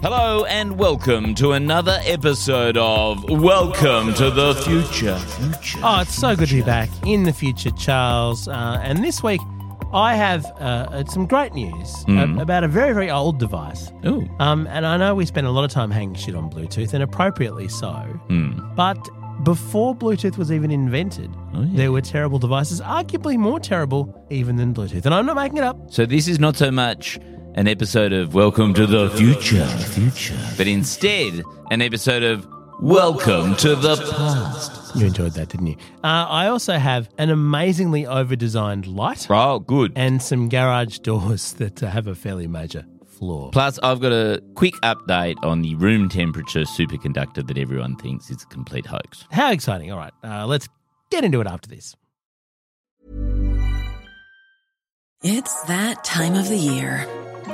Hello and welcome to another episode of Welcome to the Future. Oh, it's so good to be back in the future, Charles. Uh, and this week, I have uh, some great news a- about a very, very old device. Ooh. Um, and I know we spend a lot of time hanging shit on Bluetooth, and appropriately so. But before Bluetooth was even invented, there were terrible devices, arguably more terrible even than Bluetooth. And I'm not making it up. So this is not so much an episode of Welcome to the Future, Future, but instead an episode of Welcome to the Past. You enjoyed that, didn't you? Uh, I also have an amazingly over-designed light Oh, good. and some garage doors that uh, have a fairly major flaw. Plus, I've got a quick update on the room temperature superconductor that everyone thinks is a complete hoax. How exciting! All right, uh, let's get into it after this. It's that time of the year.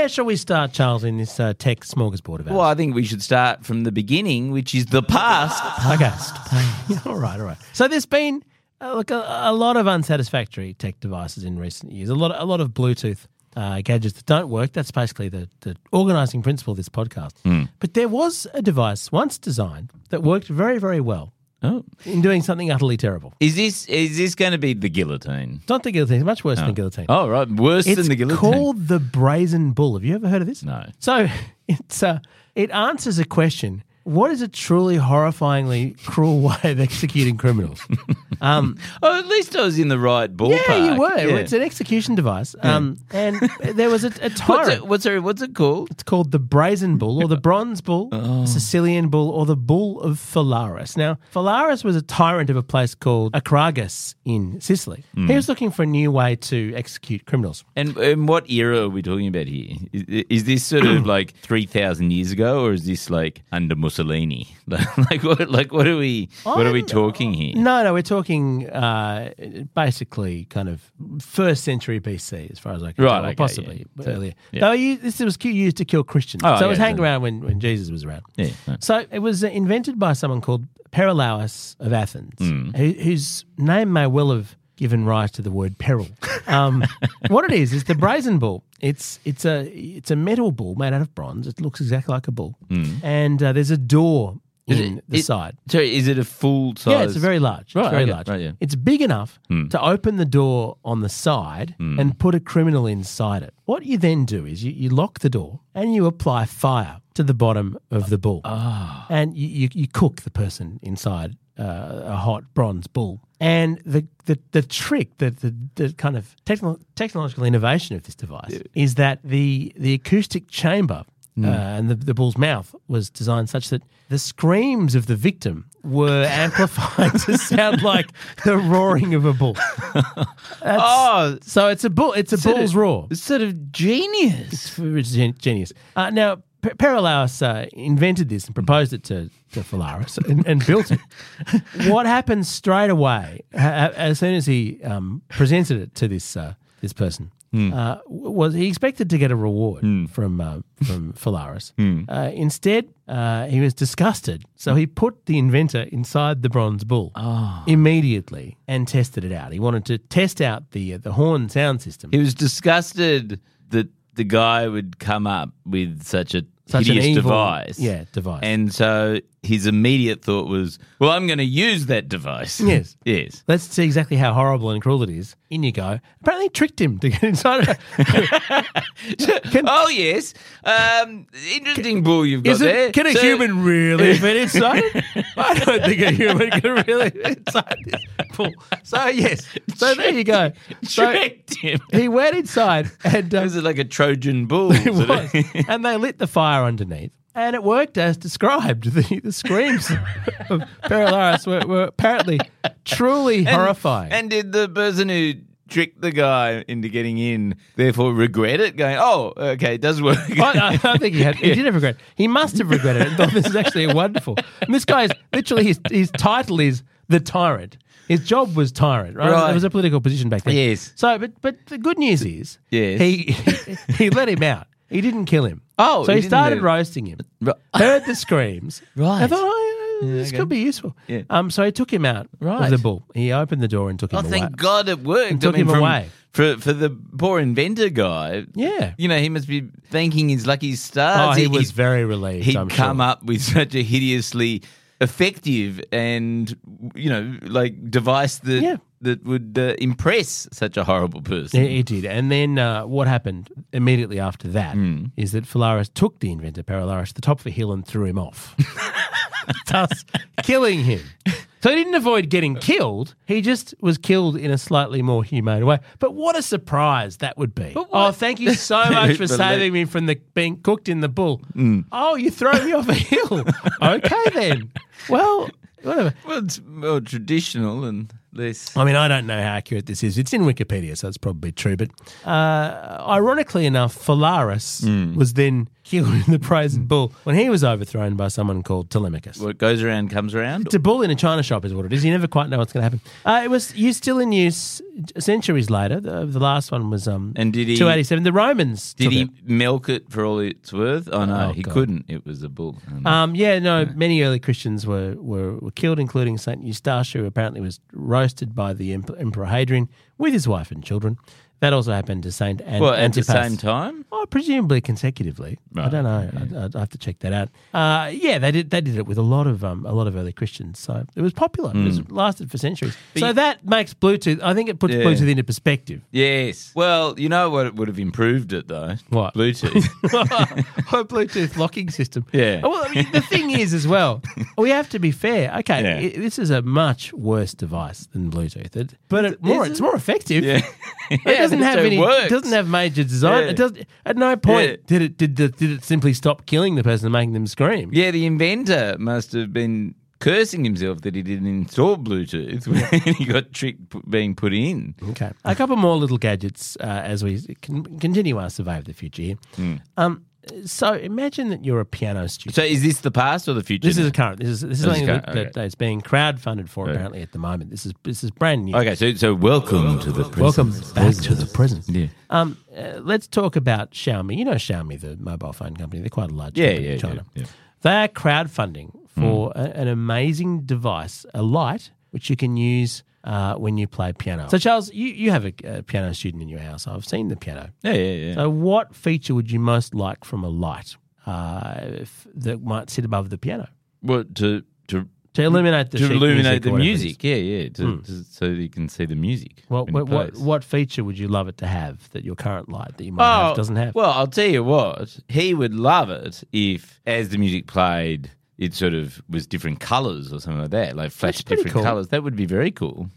Where shall we start, Charles, in this uh, tech smorgasbord of ours? Well, I think we should start from the beginning, which is the past. Okay. All right, all right. So there's been uh, look a, a lot of unsatisfactory tech devices in recent years. A lot, a lot of Bluetooth uh, gadgets that don't work. That's basically the, the organising principle of this podcast. But there was a device once designed that worked very, very well Oh. in doing something utterly terrible. Is this is this going to be the guillotine? Not the guillotine. It's much worse than the guillotine. Oh, right. Worse It's than the guillotine. called the Brazen Bull. Have you ever heard of this? No. So it's uh, it answers a question. What is a truly horrifyingly cruel way of executing criminals? Um, Oh, at least I was in the right ballpark. yeah, you were. Yeah. It's an execution device. Um, and there was a, a What's tyrant. it, what's, it, what's it called? It's called the Brazen Bull or the Bronze Bull, Oh. Sicilian Bull, or the Bull of Phalaris. Now, Phalaris was a tyrant of a place called Acragas in Sicily. Hmm. He was looking for a new way to execute criminals. And, and what era are we talking about here? Is, is this sort of like 3,000 years ago or is this like under Mussolini? like what like what are we what are we talking here? No, no, we're talking uh, basically kind of first century BC, as far as I can Right, tell, okay, possibly yeah. earlier. yeah. You, this was used to kill Christians, Oh, so it was hanging so- around when, when Jesus was around. Yeah, right. So it was uh, invented by someone called Perillus of Athens, Hmm. who, whose name may well have given rise to the word peril. Um, what it is is the brazen bull. It's it's a it's a metal bull made out of bronze. It looks exactly like a bull, and uh, there's a door. Is in it- the it- side. Sorry, is it a full size? Yeah, it's very large. Right, it's very okay, large. right, yeah. It's big enough to open the door on the side and put a criminal inside it. What you then do is you, you lock the door and you apply fire to the bottom of the bull. Ah. And you, you, you cook the person inside uh, a hot bronze bull. And the, the, the trick, the, the, the kind of techno- technological innovation of this device is that the, the acoustic chamber Hmm. uh, and the, the bull's mouth was designed such that the screams of the victim were amplified to sound like the roaring of a bull. That's- Oh, so it's a bull. It's a bull's of- roar. It's sort of genius. It's gen- genius. Uh, now, P- Perillus uh, invented this and proposed it to, to Phalaris and, and built it. what happened straight away, ha- as soon as he um, presented it to this uh, this person, uh, was he expected to get a reward from uh, from Phalaris. Uh, instead, uh, he was disgusted, so he put the inventor inside the bronze bull immediately and tested it out. He wanted to test out the uh, the horn sound system. He was disgusted that the guy would come up with such a Such an hideous evil- device. yeah, device. And so his immediate thought was, well, I'm going to use that device. Yes. yes. Let's see exactly how horrible and cruel it is. In you go. Apparently, tricked him to get inside. Can- oh, yes. Um, interesting bull you've got Is there. can a So- human really fit inside? I don't think a human can really fit inside this pool. So yes. So there you go. So tricked him? he went inside and uh, Was it like a Trojan bull? it was. and they lit the fire underneath. And it worked as described. The, the screams of Perillus were, were apparently truly horrifying. And did the person who trick the guy into getting in, therefore regret it, going, oh, okay, it does work. I, I, think he had. He did have regret. He must have regretted it. thought this is actually wonderful. And this is literally his his title is the tyrant. His job was tyrant, right? Right. It was a political position back then. Yes. So, but but the good news is, Yes. he he let him out. He didn't kill him. Oh, so he he, started roasting him. Heard the screams. Right. I thought, oh, yeah, this okay. could be useful. Yeah. Um. So he took him out Right. of the bull. He opened the door and took him Oh, away. thank God it worked. And took I mean, him from- away. For, for the poor inventor guy, Yeah. you know, he must be thanking his lucky stars. Oh, stars. he was very relieved. he'd I'm come sure. up with such a hideously effective and you know like device that Yeah. That would uh, impress such a horrible person. He, he did. And then uh, what happened immediately after that is Hmm. that Phalaris took the inventor Paralaris to the top of a hill and threw him off, thus killing him. So he didn't avoid getting killed. He just was killed in a slightly more humane way. But what a surprise that would be. Oh, thank you so much for saving me from the being cooked in the bull. Hmm. Oh, you throw me off a hill. okay then. Well, whatever. Well, it's more traditional and less. I mean, I don't know how accurate this is. It's in Wikipedia, so it's probably true. But uh, ironically enough, Phalaris Hmm. was then killed in the Brazen Bull when he was overthrown by someone called Telemachus. What goes around comes around. It's a bull in a china shop, is what it is. You never quite know what's going to happen. Uh, it was used still in use centuries later. The, the last one was um, And did he- 287. The Romans Did took he it. milk it for all it's worth? Oh no, Oh, he God. couldn't. It was a bull. Um, yeah, no, many early Christians were, were, were killed, including Saint Eustache, who apparently was roasted by the Emperor Hadrian with his wife and children. That also happened to Saint An- well, at the Antipas. same time. Oh, presumably consecutively. I Right, don't know. I'd, I'd have to check that out. Uh, yeah, they did. They did it with a lot of um, a lot of early Christians. So it was popular. It was lasted for centuries. so that makes Bluetooth. I think it puts Yeah. Bluetooth into perspective. Yes. Well, you know what? It would have improved it though. What? Bluetooth. a Bluetooth locking system. Yeah. Well, I mean, the thing is, as well, we have to be fair. Okay, Yeah. i- this is a much worse device than Bluetooth, it, but it, more, Is it's it? more effective. yeah. It doesn't have so it any. works. Doesn't have major design. Yeah. It does. At no point Yeah. did it did the, did it simply stop killing the person and making them scream. Yeah, the inventor must have been cursing himself that he didn't install Bluetooth when he got tricked being put in. Okay. A couple more little gadgets uh, as we con- continue our survey of the future here. Hmm. Um, so imagine that you're a piano student. So is this the past or the future? this is now? a current. This is this is something current, that, that okay. is being crowdfunded for apparently at the moment. This is this is brand new. okay. So so welcome to the present. Welcome back to the present. Yeah. Um, uh, let's talk about Xiaomi. You know Xiaomi, the mobile phone company. They're quite a large Yeah, company yeah, in China. yeah, yeah. They are crowdfunding for a, an amazing device, a light, which you can use uh, when you play piano. So, Charles, you, you have a, a piano student in your house. I've seen the piano. Yeah, yeah, yeah. So, what feature would you most like from a light uh, that might sit above the piano what to to to illuminate the to illuminate music the whatever it is? music? Yeah, yeah. To, to, so you can see the music. Well, what, what, what feature would you love it to have that your current light that you might have doesn't have? Oh, Well, I'll tell you what, he would love it if, as the music played, it sort of was different colours or something like that, like flash pretty different cool. colours. That would be very cool.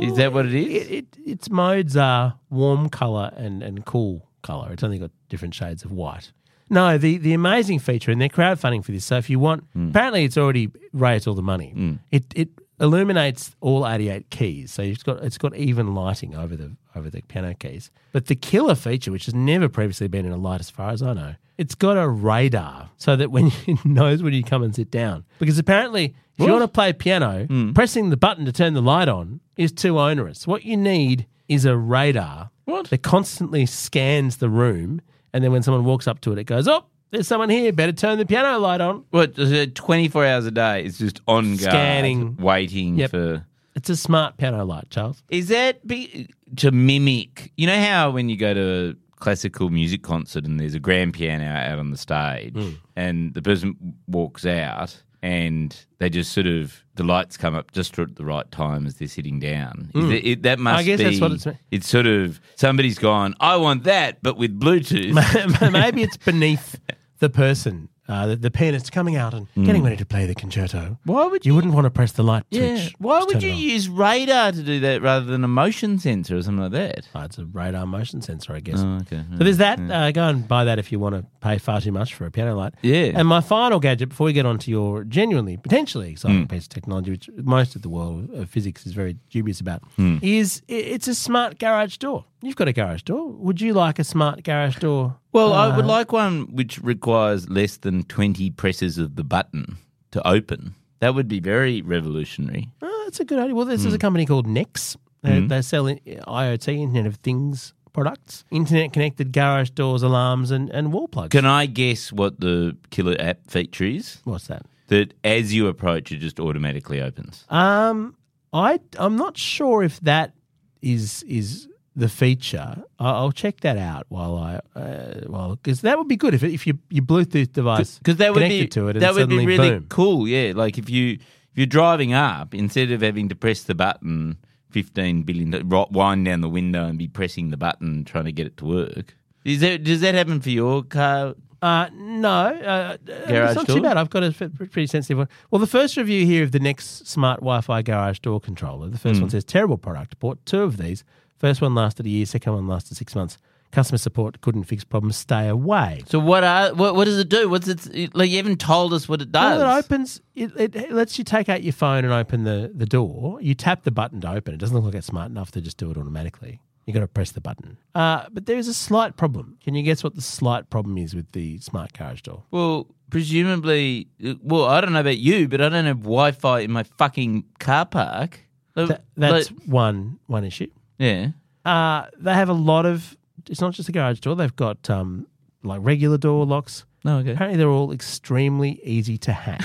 is that what it is? It, it, its modes are warm color and, and cool color. It's only got different shades of white. No, the, the amazing feature, and they're crowdfunding for this. So if you want, Hmm. apparently it's already raised all the money. It it illuminates all eighty eight keys, so it's got it's got even lighting over the over the piano keys. But the killer feature, which has never previously been in a light, as far as I know, it's got a radar so that when it knows when you come and sit down. Because apparently, if you want to play piano, Hmm. pressing the button to turn the light on is too onerous. What you need is a radar What? that constantly scans the room, and then when someone walks up to it, it goes, "Oh, there's someone here. Better turn the piano light on." What, so 24 hours a day, it's just on guard, Scanning. waiting Yep. for. It's a smart piano light, Charles. Is that be, to mimic? You know how when you go to classical music concert and there's a grand piano out on the stage Hmm. and the person walks out and they just sort of the lights come up just at the right time as they're sitting down. Is it, it, that must. I guess be. that's what it's- It's sort of somebody's gone. I want that, but with Bluetooth. Maybe it's beneath the person uh, the, the pianist coming out and getting ready to play the concerto, Why would you you wouldn't want to press the light Yeah. switch. Why would you use radar to do that rather than a motion sensor or something like that? Oh, it's a radar motion sensor, I guess. Oh, okay. So there's that. Uh, go and buy that if you want to pay far too much for a piano light. Yeah. And my final gadget, before we get on to your genuinely, potentially exciting piece of technology, which most of the world of physics is very dubious about, Hmm. is it's a smart garage door. You've got a garage door. Would you like a smart garage door? Well, I would Uh, like one which requires less than 20 presses of the button to open. That would be very revolutionary. Oh, that's a good idea. Well, this Hmm. is a company called Nexx. They, they sell IoT, Internet of Things products, internet connected garage doors, alarms, and, and wall plugs. Can I guess what the killer app feature is? What's that? That as you approach, it just automatically opens. Um, I I'm not sure if that is is the feature. I'll check that out while I uh, well because that would be good if if you your Bluetooth device Because that would be to it that would be really boom. cool. Yeah, like if you if you're driving up, instead of having to press the button fifteen billion, wind down the window and be pressing the button trying to get it to work. Is that does that happen for your car? Uh, no, uh, Garage it's not door? too bad. I've got a pretty sensitive one. Well, the first review here of the Nexx smart Wi-Fi garage door controller. The first Hmm. one says terrible product. Bought two of these. First one lasted a year. Second one lasted six months. Customer support couldn't fix problems. Stay away. So what are what what does it do? What's it like? You haven't told us what it does. Well, it opens. It, it, it lets you take out your phone and open the, the door. You tap the button to open. It doesn't look like it's smart enough to just do it automatically. You got to press the button. Uh, but there is a slight problem. Can you guess what the slight problem is with the smart garage door? Well, presumably, well, I don't know about you, but I don't have Wi-Fi in my fucking car park. That's like- one one issue. Yeah. Uh, they have a lot of. It's not just a garage door. They've got um, like regular door locks. No, okay. Apparently, they're all extremely easy to hack.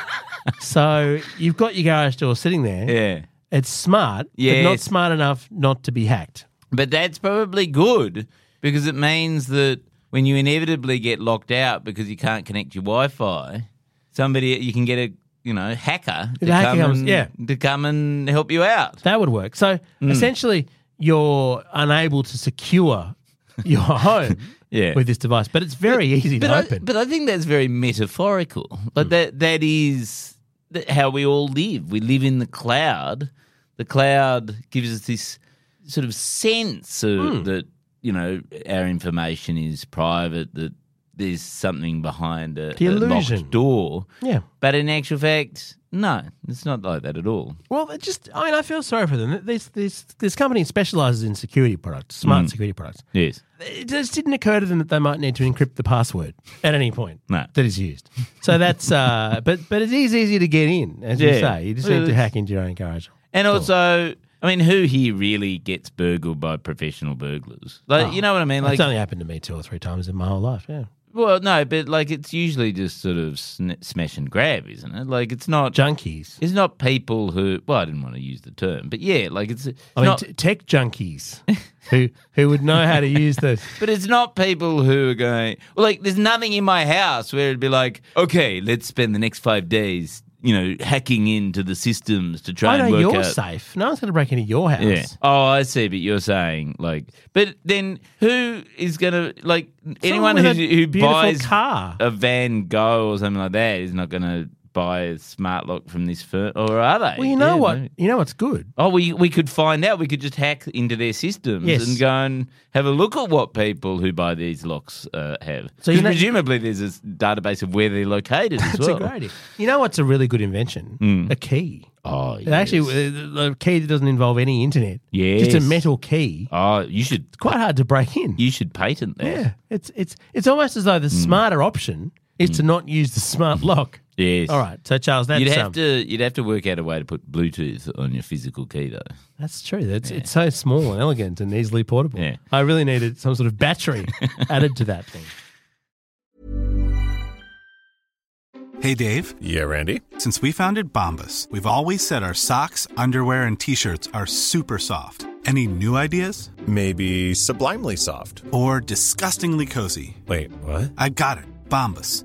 so you've got your garage door sitting there. Yeah. It's smart, but not smart enough not to be hacked. But that's probably good because it means that when you inevitably get locked out because you can't connect your Wi-Fi, somebody you can get a you know hacker to hacker come comes- and, yeah. to come and help you out. That would work. So Hmm. essentially, you're unable to secure your home Yeah. with this device, but it's very easy But to I, open. but I think that's very metaphorical. Like that that is how we all live. We live in the cloud. The cloud gives us this sort of sense of, Hmm. that you know our information is private. That there's something behind a, The a locked door. yeah. But in actual fact, no, it's not like that at all. Well, it just I mean, I feel sorry for them. This this this company specializes in security products, smart Mm. security products. Yes. It just didn't occur to them that they might need to encrypt the password at any point No. that is used. So that's uh, but but it is easy to get in, as you say. You just Well, need to hack into your own garage. And also, I mean, who here really gets burgled by professional burglars? Like, you know what I mean? Like, it's only happened to me two or three times in my whole life. Yeah, Well, no, but like it's usually just sort of sn- smash and grab, isn't it? Like it's not. junkies. It's not people who. Well, I didn't want to use the term, but yeah, like it's. it's I mean, not, t- tech junkies who who would know how to use the. but it's not people who are going. Well, like there's nothing in my house where it'd be like, okay, let's spend the next five days, you know, hacking into the systems to try I and know work you're out. safe. No one's going to break into your house. Yeah. Oh, I see. But you're saying like, but then who is gonna like anyone who a who beautiful buys car. a Van Gogh or something like that is not gonna buy a smart lock from this firm, or are they? Well, you know Yeah, what? maybe. You know what's good. Oh, we we could find out. We could just hack into their systems Yes. and go and have a look at what people who buy these locks uh, have. So you know- presumably there's a database of where they're located as That's well. a great idea. You know what's a really good invention? A key. Oh, It Actually, uh, a key that doesn't involve any internet. Yeah, just a metal key. oh, you should Quite hard to break in. you should patent that. yeah, it's it's it's almost as though the smarter option is to not use the smart lock. Yes. All right, so Charles, that's You'd um, have to you'd have to work out a way to put Bluetooth on your physical key though. That's true. That's it's so small and elegant and easily portable. Yeah. I really needed some sort of battery added to that thing. Hey Dave, Yeah, Randy. since we founded Bombas, we've always said our socks, underwear, and t shirts are super soft. Any new ideas? Maybe sublimely soft. Or disgustingly cozy? Wait, what? I got it. Bombas.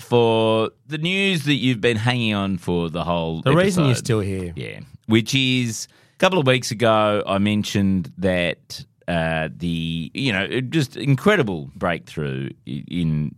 for the news that you've been hanging on for the whole. The reason you're still here. Yeah, which is a couple of weeks ago, I mentioned that uh, the you know just incredible breakthrough in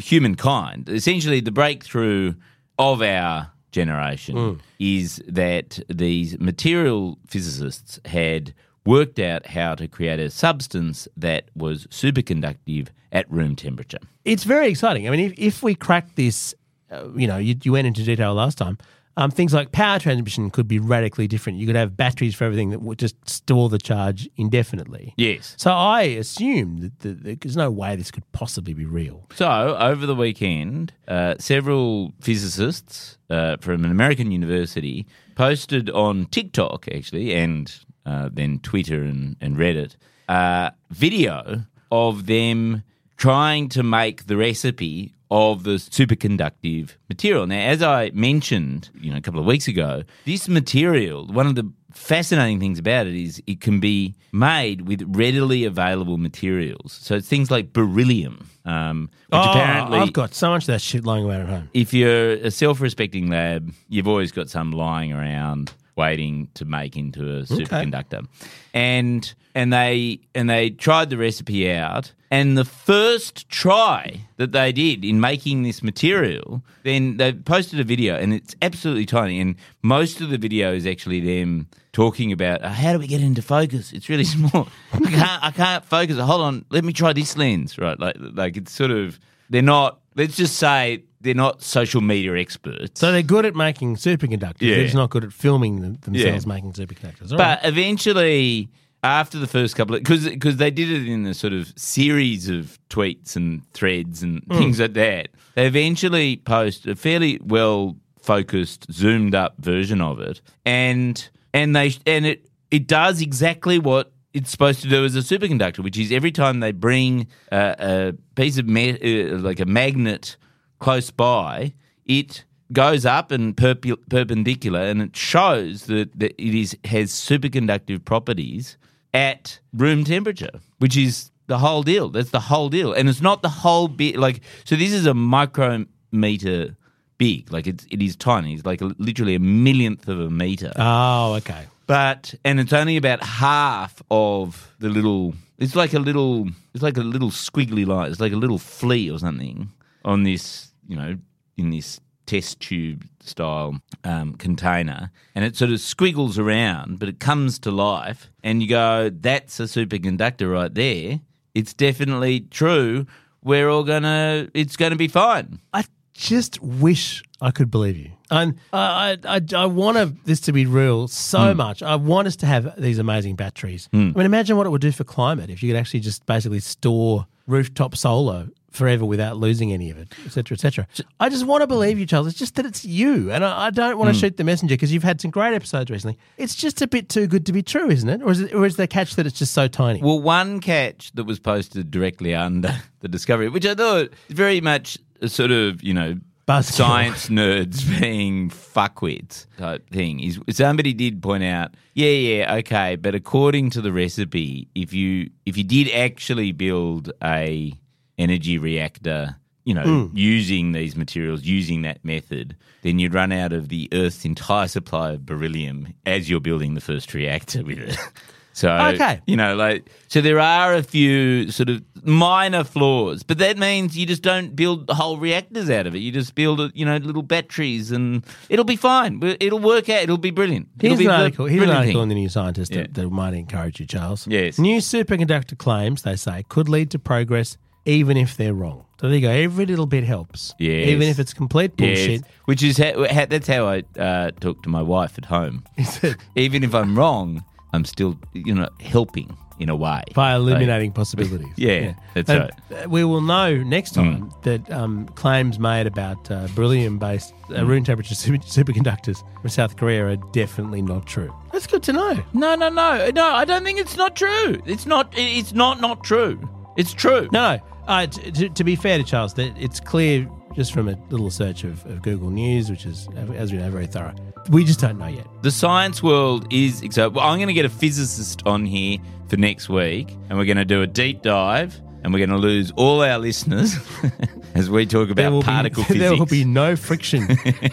humankind. Essentially, the breakthrough of our generation is that these material physicists had worked out how to create a substance that was superconductive at room temperature. It's very exciting. I mean, if, if we crack this, uh, you know, you, you went into detail last time. Um, things like power transmission could be radically different. You could have batteries for everything that would just store the charge indefinitely. Yes. So I assume that, there's no way this could possibly be real. So, over the weekend, uh, several physicists uh, from an American university posted on TikTok, actually, and uh, then Twitter and, and Reddit, uh, video of them trying to make the recipe of the superconductive material. Now, as I mentioned, you know, a couple of weeks ago, this material, one of the fascinating things about it is it can be made with readily available materials. So it's things like beryllium, um, which Oh, apparently I've got so much of that shit lying around at home. if you're a self-respecting lab, you've always got some lying around waiting to make into a superconductor. And and they and they tried the recipe out and the first try that they did in making this material, then they posted a video and it's absolutely tiny and most of the video is actually them talking about "Oh, how do we get into focus? It's really small. I can't I can't focus. Hold on, let me try this lens, right? Like like it's sort of they're not let's just say they're not social media experts. So they're good at making superconductors. Yeah. They're just not good at filming them, themselves Yeah. making superconductors. All but right. eventually, after the first couple of because because they did it in a sort of series of tweets and threads and Hmm. things like that, they eventually post a fairly well focused, zoomed up version of it, and and they and it it does exactly what. It's supposed to do as a superconductor, which is every time they bring uh, a piece of ma- uh, like a magnet close by, it goes up and perpu- perpendicular, and it shows that, that it is has superconductive properties at room temperature, which is the whole deal. That's the whole deal, and it's not the whole bit. Like so, this is a micrometer big. Like it's it is tiny. It's like a, literally a millionth of a meter oh, okay. but and it's only about half of the little it's like a little it's like a little squiggly line it's like a little flea or something on this you know in this test tube style um, container and it sort of squiggles around but it comes to life and you go that's a superconductor right there it's definitely true we're all gonna it's gonna be fine I just wish I could believe you. And I, I, I, want to, this to be real so much. I want us to have these amazing batteries. I mean, imagine what it would do for climate if you could actually just basically store rooftop solar forever without losing any of it, et cetera, et cetera. I just want to believe you, Charles. It's just that it's you. And I, I don't want to hmm. shoot the messenger because you've had some great episodes recently. It's just a bit too good to be true, isn't it? Or is, it, or is the catch that it's just so tiny? Well, one catch that was posted directly under the discovery, which I thought very much a sort of, you know, Buzzkill. science nerds being fuckwits type thing, is somebody did point out, yeah, yeah, okay, but according to the recipe, if you if you did actually build a energy reactor, you know, hmm. using these materials, using that method, then you'd run out of the Earth's entire supply of beryllium as you're building the first reactor with it. So Okay. you know, like so there are a few sort of minor flaws, but that means you just don't build whole reactors out of it. You just build, you know, little batteries, and it'll be fine. It'll work out. It'll be brilliant. Here's it'll be an article. Here's an article in the New Scientist Yeah. that, that might encourage you, Charles. Yes. New superconductor claims, they say, could lead to progress even if they're wrong. So there you go. Every little bit helps. Yeah. Even if it's complete bullshit. Yes, which is how, how, that's how I uh, talk to my wife at home. Even if I'm wrong, I'm still, you know, helping in a way. by eliminating possibilities. Yeah, that's And, right. We will know next time Mm. that um, claims made about uh, beryllium-based Mm. uh, room temperature super- superconductors from South Korea are definitely not true. That's good to know. No, no, no, no. I don't think it's not true. It's not. It's not not true. It's true. No, Uh, t- to, to be fair to Charles, that it's clear just from a little search of, of Google News, which is, as we know, very thorough. We just don't know yet. The science world is. Well, I'm going to get a physicist on here for next week, and we're going to do a deep dive, and we're going to lose all our listeners as we talk about particle be, physics. there will be no friction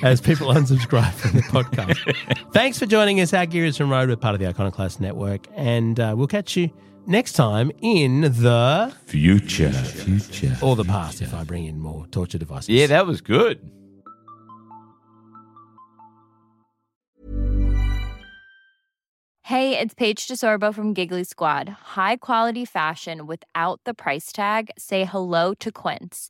as people unsubscribe from the podcast. Thanks for joining us. Our Gear is from Rode. We're part of the Iconoclast Network, and uh, we'll catch you next time in the future. Future. or the past if I bring in more torture devices. Yeah, that was good. Hey, it's Paige DeSorbo from Giggly Squad. High quality fashion without the price tag. Say hello to Quince.